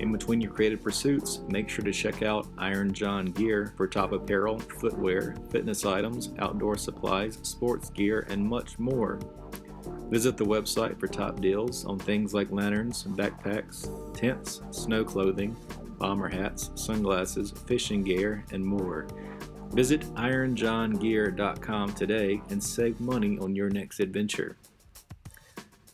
In between your creative pursuits, make sure to check out Iron John Gear for top apparel, footwear, fitness items, outdoor supplies, sports gear, and much more. Visit the website for top deals on things like lanterns, backpacks, tents, snow clothing, bomber hats, sunglasses, fishing gear, and more. Visit ironjohngear.com today and save money on your next adventure.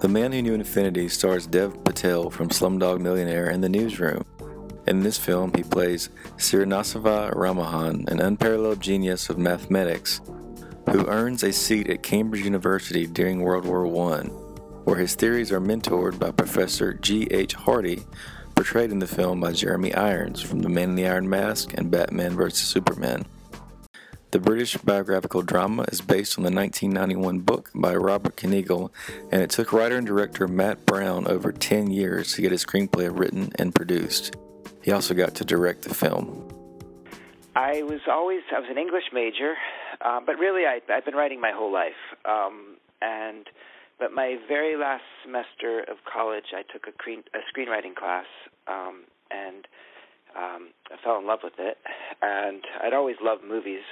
The Man Who Knew Infinity stars Dev Patel from Slumdog Millionaire in the newsroom. In this film, he plays Srinivasa Ramanujan, an unparalleled genius of mathematics who earns a seat at Cambridge University during World War I, where his theories are mentored by Professor G. H. Hardy, portrayed in the film by Jeremy Irons from The Man in the Iron Mask and Batman vs. Superman. The British biographical drama is based on the 1991 book by Robert Kanigel, and it took writer and director Matt Brown over 10 years to get his screenplay written and produced. He also got to direct the film. I was always I was an English major, uh, but really I, I've been writing my whole life. Um, and but my very last semester of college, I took a, screen, a screenwriting class, um, and um, I fell in love with it. And I'd always loved movies.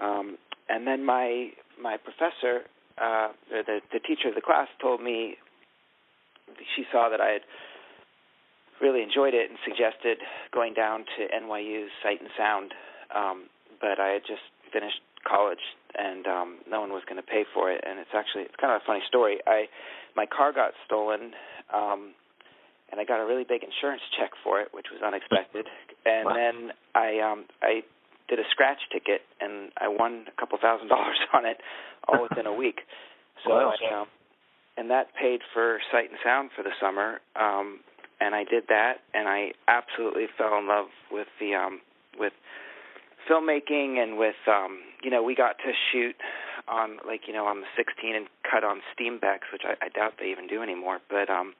Um, and then my my professor, uh, the the teacher of the class, told me she saw that I had really enjoyed it and suggested going down to NYU's Sight and Sound. Um, but I had just finished college and um, no one was going to pay for it. And it's actually it's kind of a funny story. I my car got stolen. Um, and I got a really big insurance check for it, which was unexpected. And Wow. then I um I did a scratch ticket and I won a couple thousand dollars on it all within a week. So Wow. I, um, and that paid for Sight and Sound for the summer. Um, and I did that, and I absolutely fell in love with the um, with filmmaking and with um, you know we got to shoot on like you know on the 16 and cut on Steenbecks, which I, I doubt they even do anymore. But um,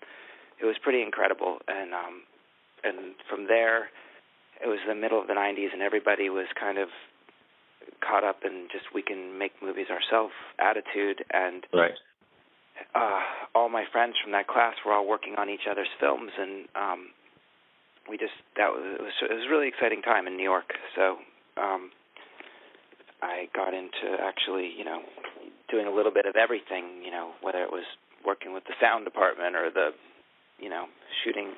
it was pretty incredible, and um, and from there it was the middle of the 90s, and everybody was kind of caught up in just we can make movies ourselves attitude and Right. uh all my friends from that class were all working on each other's films and um we just that was it was it was a really exciting time in New York so um I got into actually you know doing a little bit of everything you know whether it was working with the sound department or the you know shooting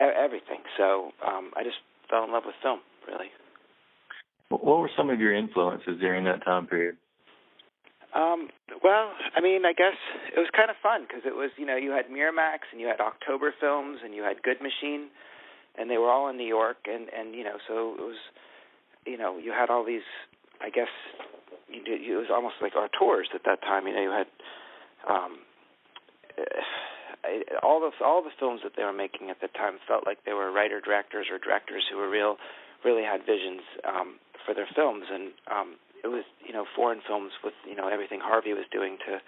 everything so um I just fell in love with film really What were some of your influences during that time period? Um, well, I mean, I guess it was kind of fun because it was, you know, you had Miramax and you had October Films and you had Good Machine, and they were all in New York, and and you know, so it was, you know, you had all these, I guess, you did, it was almost like our tours at that time. You know, you had, um, all the all the films that they were making at the time felt like they were writer directors or directors who were real, really had visions um, for their films, and um, it was you know foreign films with you know everything Harvey was doing to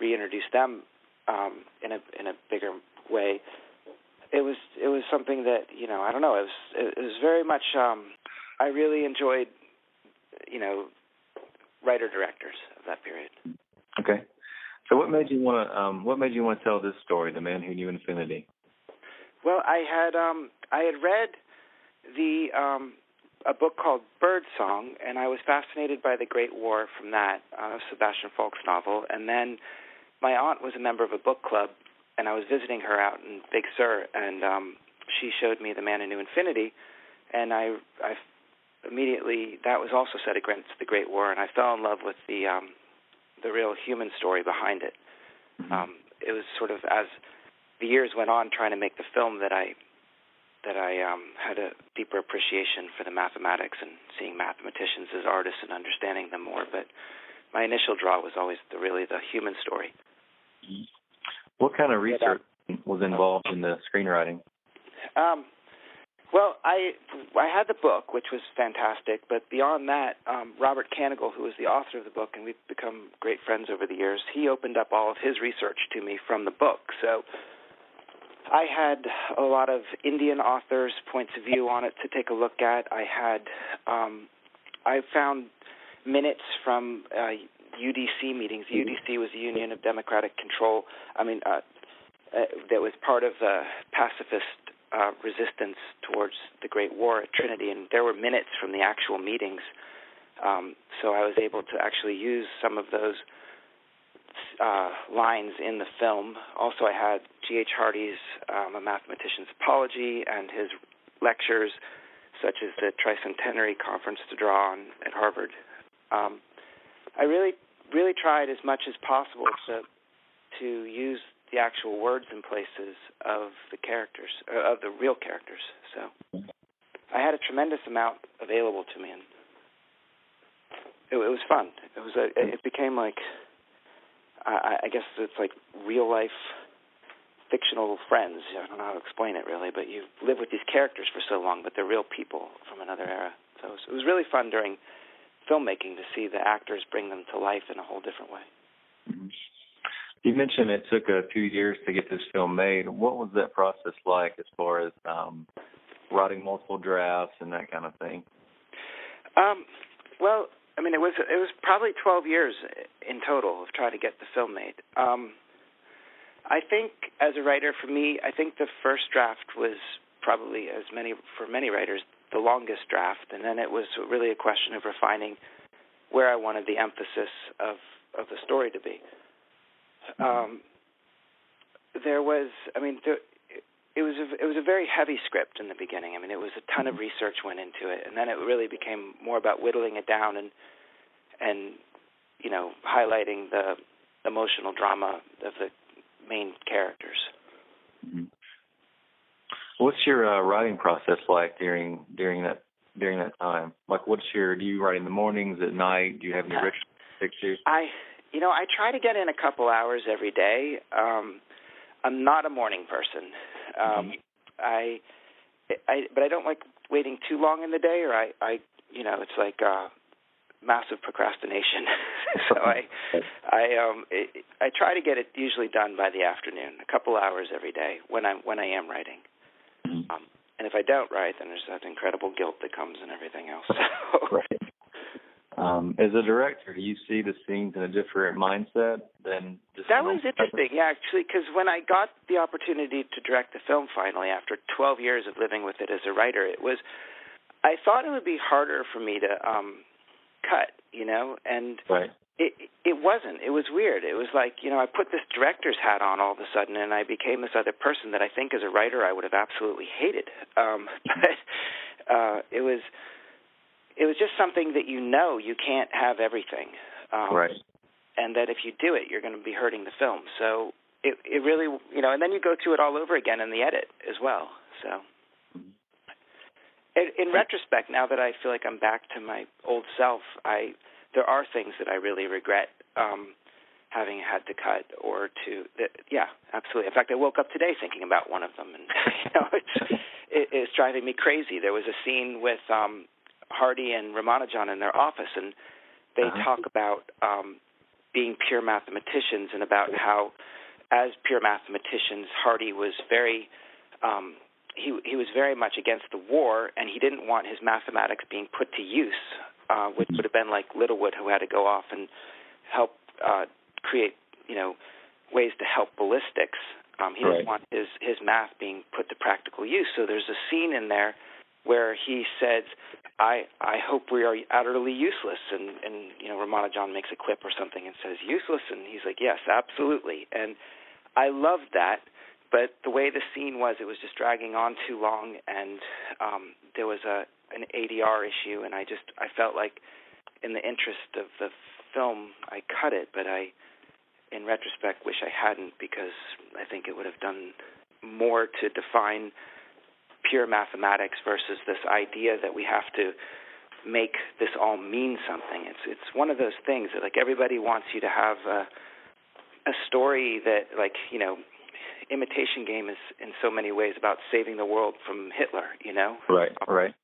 reintroduce them um, in a in a bigger way. it was it was something that you know I don't know it was it was very much um I really enjoyed you know writer directors of that period. Okay. So what made you want to um what made you want to tell this story, The Man Who Knew Infinity? Well, I had um I had read the um a book called Bird Song and I was fascinated by the Great War from that, uh Sebastian Faulks' novel and then my aunt was a member of a book club and I was visiting her out in Big Sur and um she showed me The Man Who Knew Infinity and I I immediately that was also set against the Great War and I fell in love with the um the real human story behind it. Um, it was sort of as the years went on trying to make the film that I that I um, had a deeper appreciation for the mathematics and seeing mathematicians as artists and understanding them more. But my initial draw was always the really the human story. What kind of research was involved in the screenwriting? Um, well, I I had the book, which was fantastic, but beyond that, um, Robert Kanigel, who was the author of the book, and we've become great friends over the years, he opened up all of his research to me from the book. So I had a lot of Indian authors' points of view on it to take a look at. I had um, I found minutes from uh, UDC meetings. UDC was the Union of Democratic Control. I mean, uh, uh, that was part of the pacifist uh, resistance towards the Great War at Trinity, and there were minutes from the actual meetings. Um, so I was able to actually use some of those uh, lines in the film. Also, I had G.H. Hardy's um, A Mathematician's Apology and his lectures, such as the Tricentenary Conference to draw on at Harvard. Um, I really, really tried as much as possible to to use the actual words and places of the characters, uh, of the real characters. So I had a tremendous amount available to me, and it, it was fun. It was a, it became like I, I guess it's like real life fictional friends. I don't know how to explain it really, but you live with these characters for so long, but they're real people from another era. So it was, it was really fun during filmmaking to see the actors bring them to life in a whole different way. Mm-hmm. You mentioned it took a few years to get this film made. What was that process like as far as um, writing multiple drafts and that kind of thing? Um, well, I mean, it was it was probably 12 years in total of trying to get the film made. Um, I think as a writer, for me, I think the first draft was probably as many for many writers the longest draft, and then it was really a question of refining where I wanted the emphasis of of the story to be. Um, there was, I mean, there, it was a, it was a very heavy script in the beginning. I mean, it was a ton of research went into it, and then it really became more about whittling it down and and you know highlighting the emotional drama of the main characters. Mm-hmm. What's your uh, writing process like during during that during that time? Like, what's your do you write in the mornings at night? Do you have any rituals? Pictures? I you know, I try to get in a couple hours every day. Um, I'm not a morning person. Um, I, I, but I don't like waiting too long in the day, or I, I, you know, it's like uh, massive procrastination. so I, I, um, it, I try to get it usually done by the afternoon, a couple hours every day when I'm when I am writing. Um, and if I don't write, then there's that incredible guilt that comes and everything else. So. right. Um, as a director, do you see the scenes in a different mindset than just that was interesting? Yeah, actually, because when I got the opportunity to direct the film finally after 12 years of living with it as a writer, it was I thought it would be harder for me to um cut, you know, and right. it it wasn't. It was weird. It was like you know I put this director's hat on all of a sudden, and I became this other person that I think as a writer I would have absolutely hated. Um, but uh, it was it was just something that you know you can't have everything. Um, right. And that if you do it, you're going to be hurting the film. So it it really you know, and then you go through it all over again in the edit as well. So. In, in retrospect, now that I feel like I'm back to my old self, I there are things that I really regret um, having had to cut or to. That, yeah, absolutely. In fact, I woke up today thinking about one of them, and you know, it's it, it's driving me crazy. There was a scene with um, Hardy and Ramanujan in their office, and they uh-huh. talk about um, being pure mathematicians and about how, as pure mathematicians, Hardy was very um, he he was very much against the war, and he didn't want his mathematics being put to use, uh, which would have been like Littlewood, who had to go off and help uh, create, you know, ways to help ballistics. Um, he Right. didn't want his his math being put to practical use. So there's a scene in there where he says, "I I hope we are utterly useless," and and you know Ramanujan makes a quip or something and says useless, and he's like, "Yes, absolutely," and I loved that. But the way the scene was, it was just dragging on too long, and um, there was a an ADR issue, and I just I felt like, in the interest of the film, I cut it. But I, in retrospect, wish I hadn't because I think it would have done more to define pure mathematics versus this idea that we have to make this all mean something. It's it's one of those things that like everybody wants you to have a a story that like you know imitation game is in so many ways about saving the world from Hitler, you know? Right, right.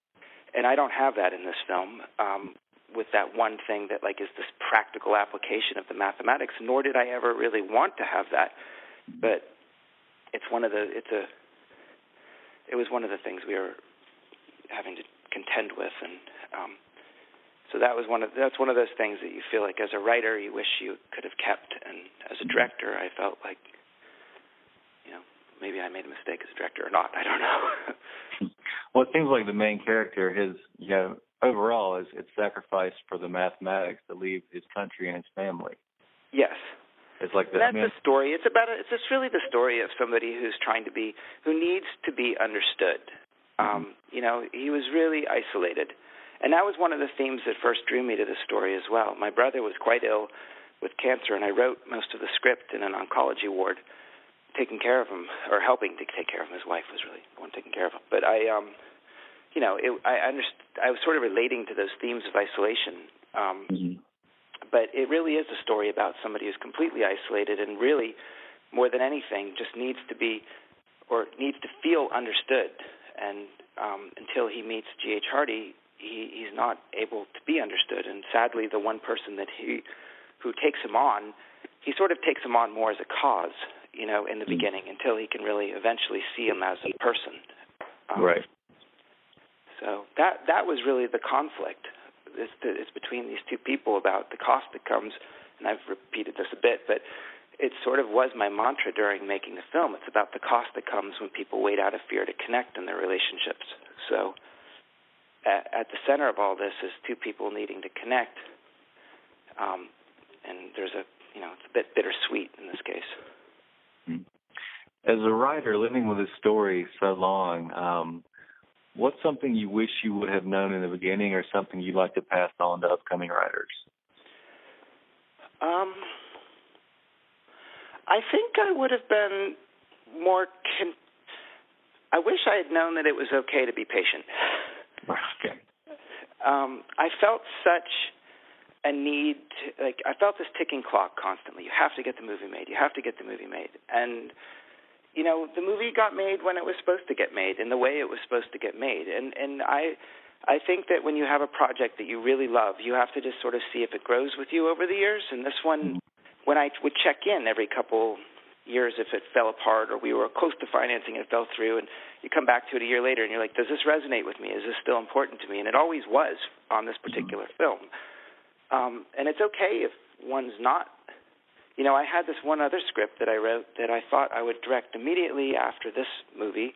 And I don't have that in this film. Um with that one thing that like is this practical application of the mathematics, nor did I ever really want to have that. But it's one of the it's a it was one of the things we were having to contend with and um so that was one of that's one of those things that you feel like as a writer you wish you could have kept and as a director I felt like you know maybe I made a mistake as a director or not I don't know Well, it seems like the main character, his, you know, overall is it's sacrificed for the mathematics to leave his country and his family. yes It's like and that. I that's mean, the story. It's about a, it's just really the story of somebody who's trying to be who needs to be understood. Um you know he was really isolated. And that was one of the themes that first drew me to the story as well. My brother was quite ill with cancer and I wrote most of the script in an oncology ward taking care of him or helping to take care of him. His wife was really the one taking care of him. But I um you know it I underst- I was sort of relating to those themes of isolation um mhm. But it really is a story about somebody who's completely isolated and really more than anything just needs to be or needs to feel understood and um until he meets GH Hardy he he's not able to be understood and sadly the one person that he who takes him on he sort of takes him on more as a cause you know in the Mm. beginning until he can really eventually see him as a person um, right. so that that was really the conflict. Is, is between these two people about the cost that comes, and I've repeated this a bit, but it sort of was my mantra during making the film. It's about the cost that comes when people wait out of fear to connect in their relationships. So, at, at the center of all this is two people needing to connect, um, and there's a you know it's a bit bittersweet in this case. As a writer living with this story so long, um, what's something you wish you would have known in the beginning, or something you'd like to pass on to upcoming writers? Um, I think I would have been more. Con- I wish I had known that it was okay to be patient. Okay. Um, I felt such a need, to, like I felt this ticking clock constantly. You have to get the movie made. You have to get the movie made, and you know the movie got made when it was supposed to get made, in the way it was supposed to get made, and and I. I think that when you have a project that you really love, you have to just sort of see if it grows with you over the years. And this one, when I would check in every couple years if it fell apart or we were close to financing and it fell through, and you come back to it a year later and you're like, does this resonate with me? Is this still important to me? And it always was on this particular film. Um, and it's okay if one's not. You know, I had this one other script that I wrote that I thought I would direct immediately after this movie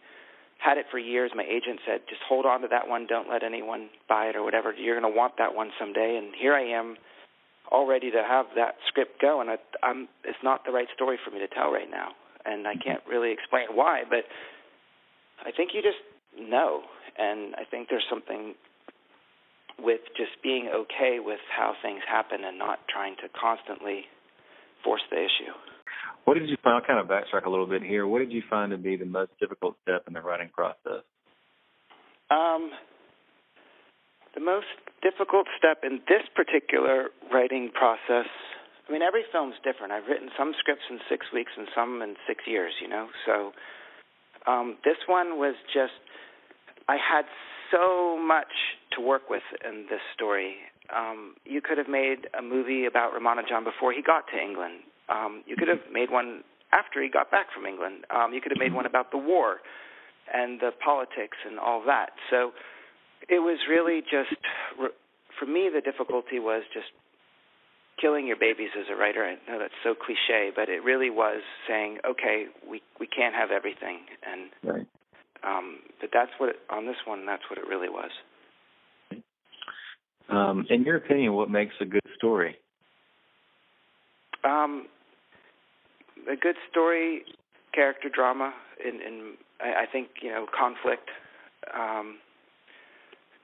had it for years. My agent said, just hold on to that one. Don't let anyone buy it or whatever. You're going to want that one someday. And here I am, all ready to have that script go. And I, I'm, it's not the right story for me to tell right now. And I can't really explain why, but I think you just know. And I think there's something with just being okay with how things happen and not trying to constantly force the issue. What did you find? I'll kind of backtrack a little bit here. What did you find to be the most difficult step in the writing process? Um, the most difficult step in this particular writing process, I mean, every film's different. I've written some scripts in six weeks and some in six years, you know. So um, this one was just, I had so much to work with in this story. Um, you could have made a movie about Ramanujan before he got to England. Um, you could have made one after he got back from England. Um, you could have made one about the war. and the politics and all that. So it was really just for me the difficulty was just killing your babies as a writer. I know that's so cliche, but it really was saying, okay, we we can't have everything, and right. um, but that's what it, on this one, that's what it really was. Um, in your opinion, what makes a good story? Um, a good story, character drama, in, in I, I think you know conflict, um,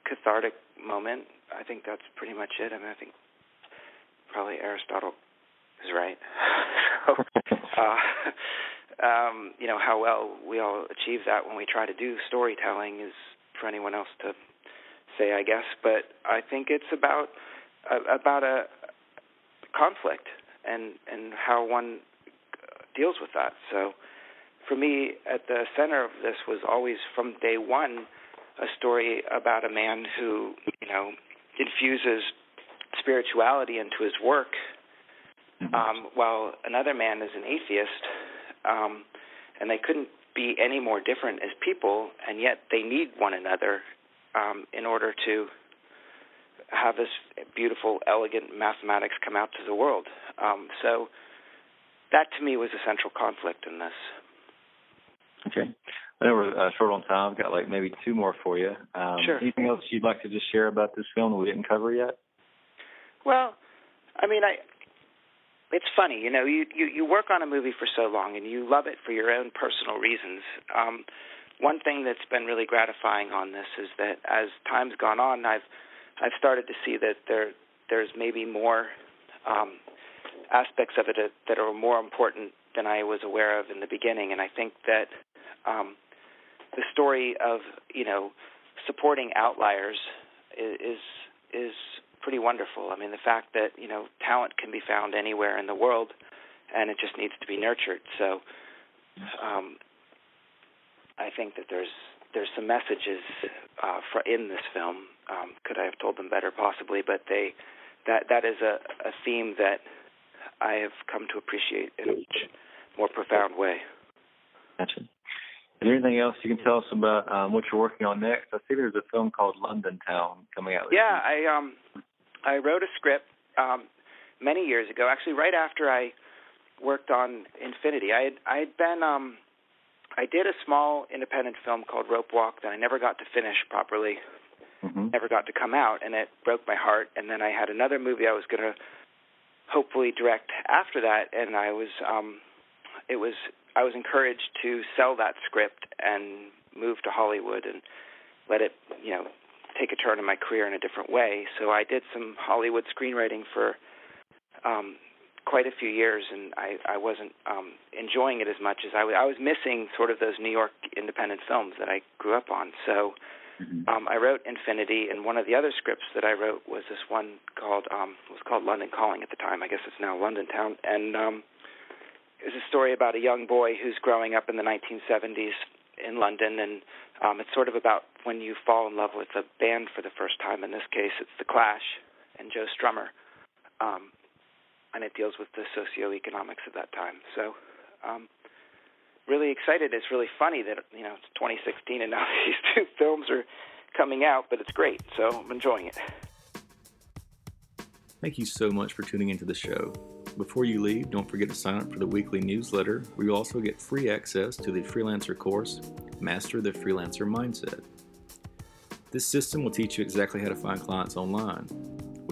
cathartic moment. I think that's pretty much it. I mean, I think probably Aristotle is right. so, uh, um, you know, how well we all achieve that when we try to do storytelling is for anyone else to say, I guess. But I think it's about uh, about a conflict and and how one deals with that. So, for me, at the center of this was always from day one a story about a man who, you know, infuses spirituality into his work, mm-hmm. um, while another man is an atheist, um, and they couldn't be any more different as people, and yet they need one another um, in order to have this beautiful, elegant mathematics come out to the world. Um, so that to me was a central conflict in this. Okay. I know we're uh, short on time. I've got like maybe two more for you. Um, sure. Anything else you'd like to just share about this film that we didn't cover yet? Well, I mean, I it's funny, you know, you, you you work on a movie for so long and you love it for your own personal reasons. Um, one thing that's been really gratifying on this is that as time's gone on, I've I've started to see that there there's maybe more um, aspects of it that are more important than I was aware of in the beginning, and I think that um, the story of you know supporting outliers is is pretty wonderful. I mean, the fact that you know talent can be found anywhere in the world, and it just needs to be nurtured. So, um, think that there's there's some messages uh, for, in this film. Um, could I have told them better? Possibly, but they that that is a, a theme that I have come to appreciate in a much more profound way. Gotcha. Is there anything else you can tell us about um, what you're working on next? I see there's a film called London Town coming out. Yeah, I um I wrote a script um, many years ago, actually right after I worked on Infinity. I had I had been um, I did a small independent film called Rope Walk that I never got to finish properly, mm-hmm. never got to come out, and it broke my heart. And then I had another movie I was going to hopefully direct after that, and I was um, it was I was encouraged to sell that script and move to Hollywood and let it you know take a turn in my career in a different way. So I did some Hollywood screenwriting for um, quite a few years, and I, I wasn't um, enjoying it as much as I, w- I was I was missing sort of those New York independent films that I grew up on. So mm-hmm. um, I wrote Infinity, and one of the other scripts that I wrote was this one called um, was called London Calling at the time. I guess it's now London Town, and um, it's a story about a young boy who's growing up in the 1970s in London, and um, it's sort of about when you fall in love with a band for the first time. In this case, it's The Clash and Joe Strummer, um, and it deals with the socioeconomics of that time. So, um, really excited. It's really funny that you know it's 2016 and now these two films are coming out, but it's great. So I'm enjoying it. Thank you so much for tuning into the show. Before you leave, don't forget to sign up for the weekly newsletter, where you also get free access to the freelancer course, Master the Freelancer Mindset. This system will teach you exactly how to find clients online,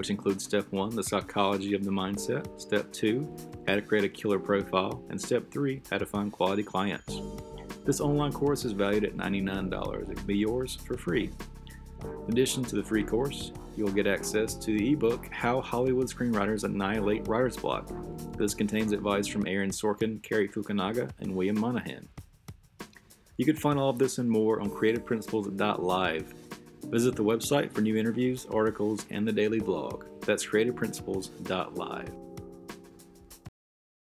which includes step one, the psychology of the mindset, step two, how to create a killer profile, and step three, how to find quality clients. This online course is valued at $99. It can be yours for free. In addition to the free course, you'll get access to the ebook How Hollywood Screenwriters Annihilate Writer's Block. This contains advice from Aaron Sorkin, Cary Fukunaga, and William Monahan. You can find all of this and more on creativeprinciples.live. Visit the website for new interviews, articles, and the daily blog. That's creativeprinciples.live.